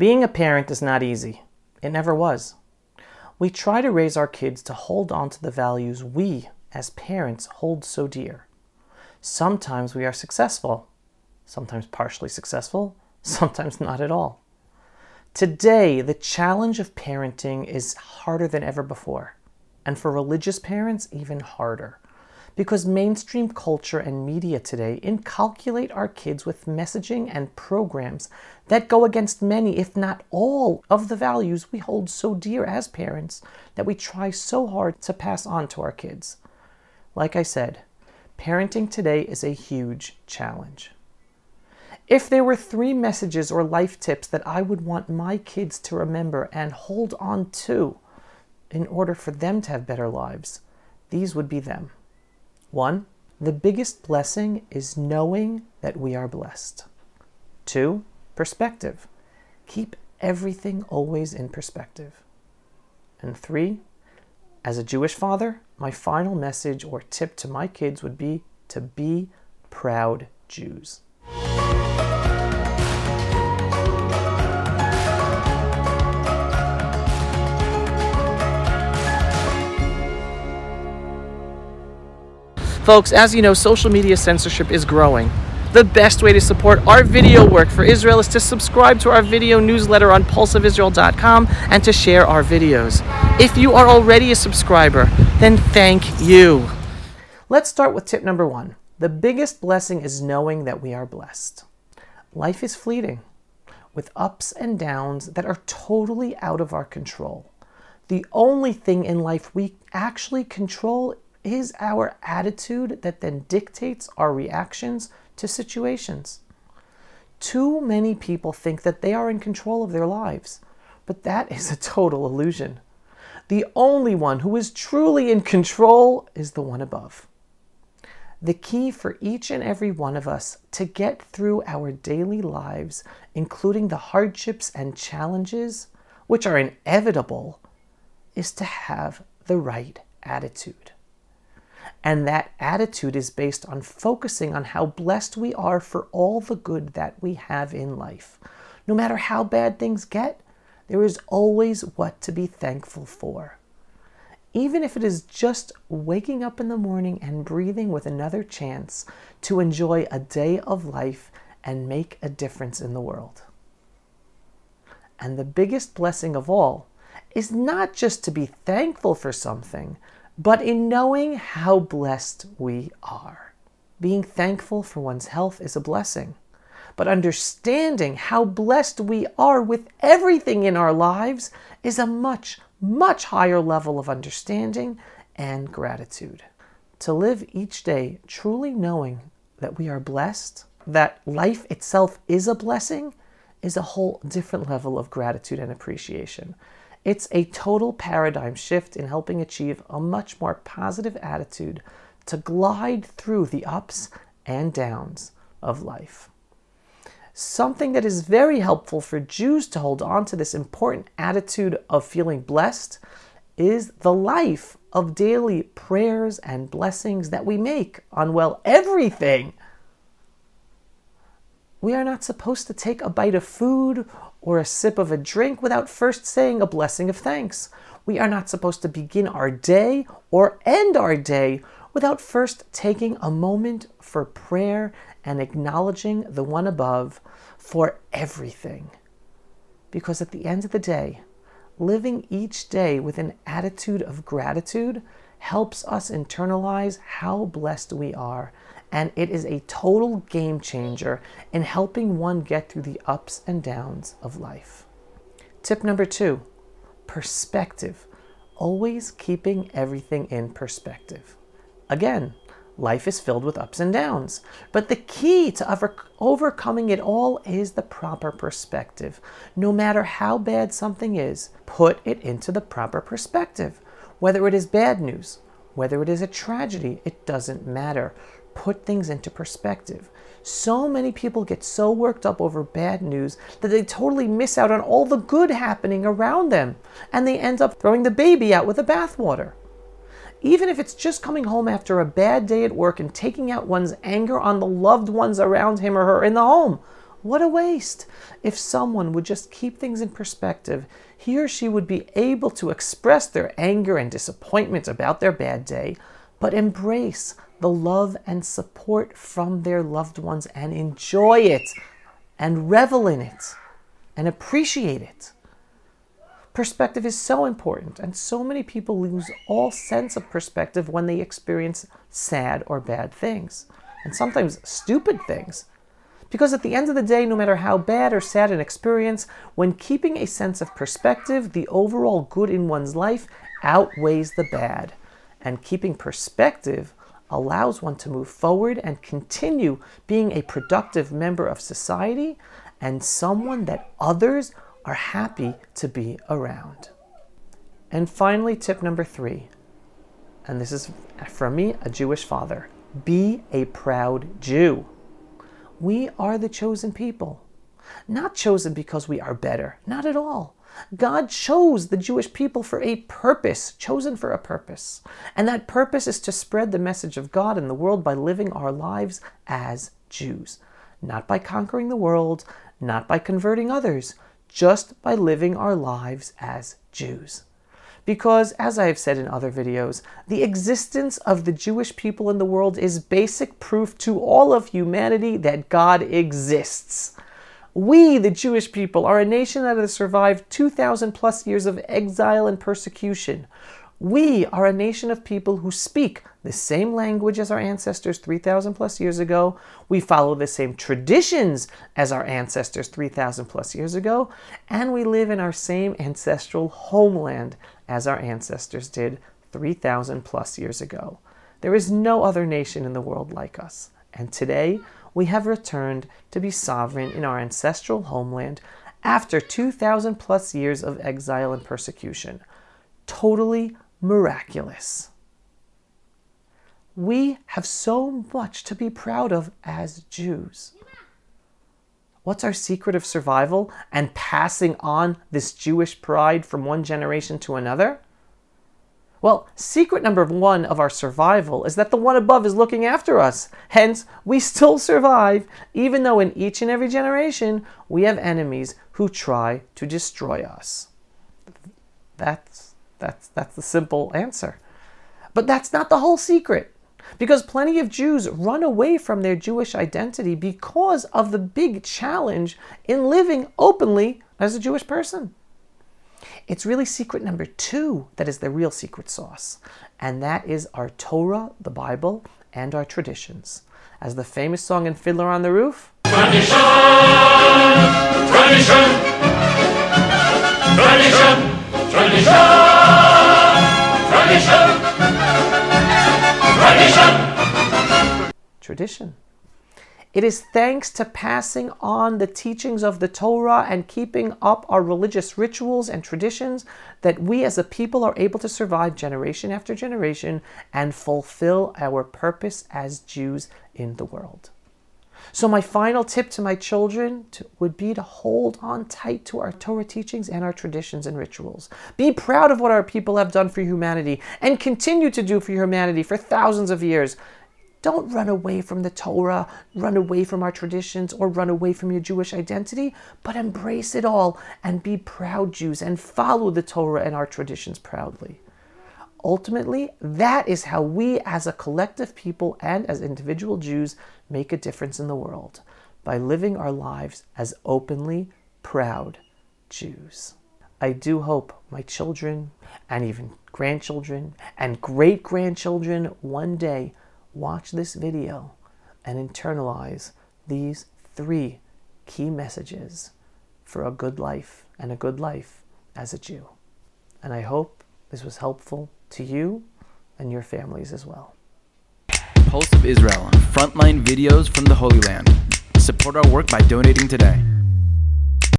Being a parent is not easy. It never was. We try to raise our kids to hold on to the values we, as parents, hold so dear. Sometimes we are successful, sometimes partially successful, sometimes not at all. Today, the challenge of parenting is harder than ever before, and for religious parents, even harder because mainstream culture and media today inculcate our kids with messaging and programs that go against many, if not all, of the values we hold so dear as parents that we try so hard to pass on to our kids. Like I said, parenting today is a huge challenge. If there were three messages or life tips that I would want my kids to remember and hold on to in order for them to have better lives, these would be them. One, the biggest blessing is knowing that we are blessed. Two, perspective. Keep everything always in perspective. And three, as a Jewish father, my final message or tip to my kids would be to be proud Jews. Folks, as you know, social media censorship is growing. The best way to support our video work for Israel is to subscribe to our video newsletter on pulseofisrael.com and to share our videos. If you are already a subscriber, then thank you. Let's start with tip number one. The biggest blessing is knowing that we are blessed. Life is fleeting, with ups and downs that are totally out of our control. The only thing in life we actually control is our attitude that then dictates our reactions to situations. Too many people think that they are in control of their lives, but that is a total illusion. The only one who is truly in control is the one above. The key for each and every one of us to get through our daily lives, including the hardships and challenges, which are inevitable, is to have the right attitude. And that attitude is based on focusing on how blessed we are for all the good that we have in life. No matter how bad things get, there is always what to be thankful for. Even if it is just waking up in the morning and breathing with another chance to enjoy a day of life and make a difference in the world. And the biggest blessing of all is not just to be thankful for something, but in knowing how blessed we are. Being thankful for one's health is a blessing, but understanding how blessed we are with everything in our lives is a much, much higher level of understanding and gratitude. To live each day truly knowing that we are blessed, that life itself is a blessing, is a whole different level of gratitude and appreciation. It's a total paradigm shift in helping achieve a much more positive attitude to glide through the ups and downs of life. Something that is very helpful for Jews to hold on to this important attitude of feeling blessed is the life of daily prayers and blessings that we make on, well, everything. We are not supposed to take a bite of food or a sip of a drink without first saying a blessing of thanks. We are not supposed to begin our day or end our day without first taking a moment for prayer and acknowledging the one above for everything. Because at the end of the day, living each day with an attitude of gratitude helps us internalize how blessed we are and it is a total game changer in helping one get through the ups and downs of life. Tip number two perspective. Always keeping everything in perspective. Again, life is filled with ups and downs, but the key to over- overcoming it all is the proper perspective. No matter how bad something is, put it into the proper perspective. Whether it is bad news, whether it is a tragedy, it doesn't matter put things into perspective. So many people get so worked up over bad news that they totally miss out on all the good happening around them, and they end up throwing the baby out with the bathwater. Even if it's just coming home after a bad day at work and taking out one's anger on the loved ones around him or her in the home, What a waste! If someone would just keep things in perspective, he or she would be able to express their anger and disappointment about their bad day, but embrace the love and support from their loved ones and enjoy it and revel in it and appreciate it. Perspective is so important, and so many people lose all sense of perspective when they experience sad or bad things, and sometimes stupid things. Because at the end of the day, no matter how bad or sad an experience, when keeping a sense of perspective, the overall good in one's life outweighs the bad. And keeping perspective allows one to move forward and continue being a productive member of society and someone that others are happy to be around. And finally, tip number three, and this is from me, a Jewish father be a proud Jew. We are the chosen people. Not chosen because we are better, not at all. God chose the Jewish people for a purpose, chosen for a purpose. And that purpose is to spread the message of God in the world by living our lives as Jews. Not by conquering the world, not by converting others, just by living our lives as Jews. Because, as I have said in other videos, the existence of the Jewish people in the world is basic proof to all of humanity that God exists. We, the Jewish people, are a nation that has survived 2,000 plus years of exile and persecution. We are a nation of people who speak the same language as our ancestors 3,000 plus years ago. We follow the same traditions as our ancestors 3,000 plus years ago. And we live in our same ancestral homeland as our ancestors did 3,000 plus years ago. There is no other nation in the world like us. And today, we have returned to be sovereign in our ancestral homeland after 2,000 plus years of exile and persecution. Totally miraculous. We have so much to be proud of as Jews. What's our secret of survival and passing on this Jewish pride from one generation to another? Well, secret number one of our survival is that the one above is looking after us. Hence, we still survive, even though in each and every generation we have enemies who try to destroy us. That's that's, that's the simple answer. But that's not the whole secret. Because plenty of Jews run away from their Jewish identity because of the big challenge in living openly as a Jewish person. It's really secret number two that is the real secret sauce, and that is our Torah, the Bible, and our traditions. As the famous song in Fiddler on the Roof Tradition! Tradition! Tradition! Tradition! Tradition. It is thanks to passing on the teachings of the Torah and keeping up our religious rituals and traditions that we as a people are able to survive generation after generation and fulfill our purpose as Jews in the world. So, my final tip to my children to, would be to hold on tight to our Torah teachings and our traditions and rituals. Be proud of what our people have done for humanity and continue to do for humanity for thousands of years. Don't run away from the Torah, run away from our traditions, or run away from your Jewish identity, but embrace it all and be proud Jews and follow the Torah and our traditions proudly. Ultimately, that is how we as a collective people and as individual Jews make a difference in the world by living our lives as openly proud Jews. I do hope my children and even grandchildren and great grandchildren one day watch this video and internalize these three key messages for a good life and a good life as a Jew. And I hope this was helpful to you and your families as well. Pulse of Israel, frontline videos from the Holy Land. Support our work by donating today.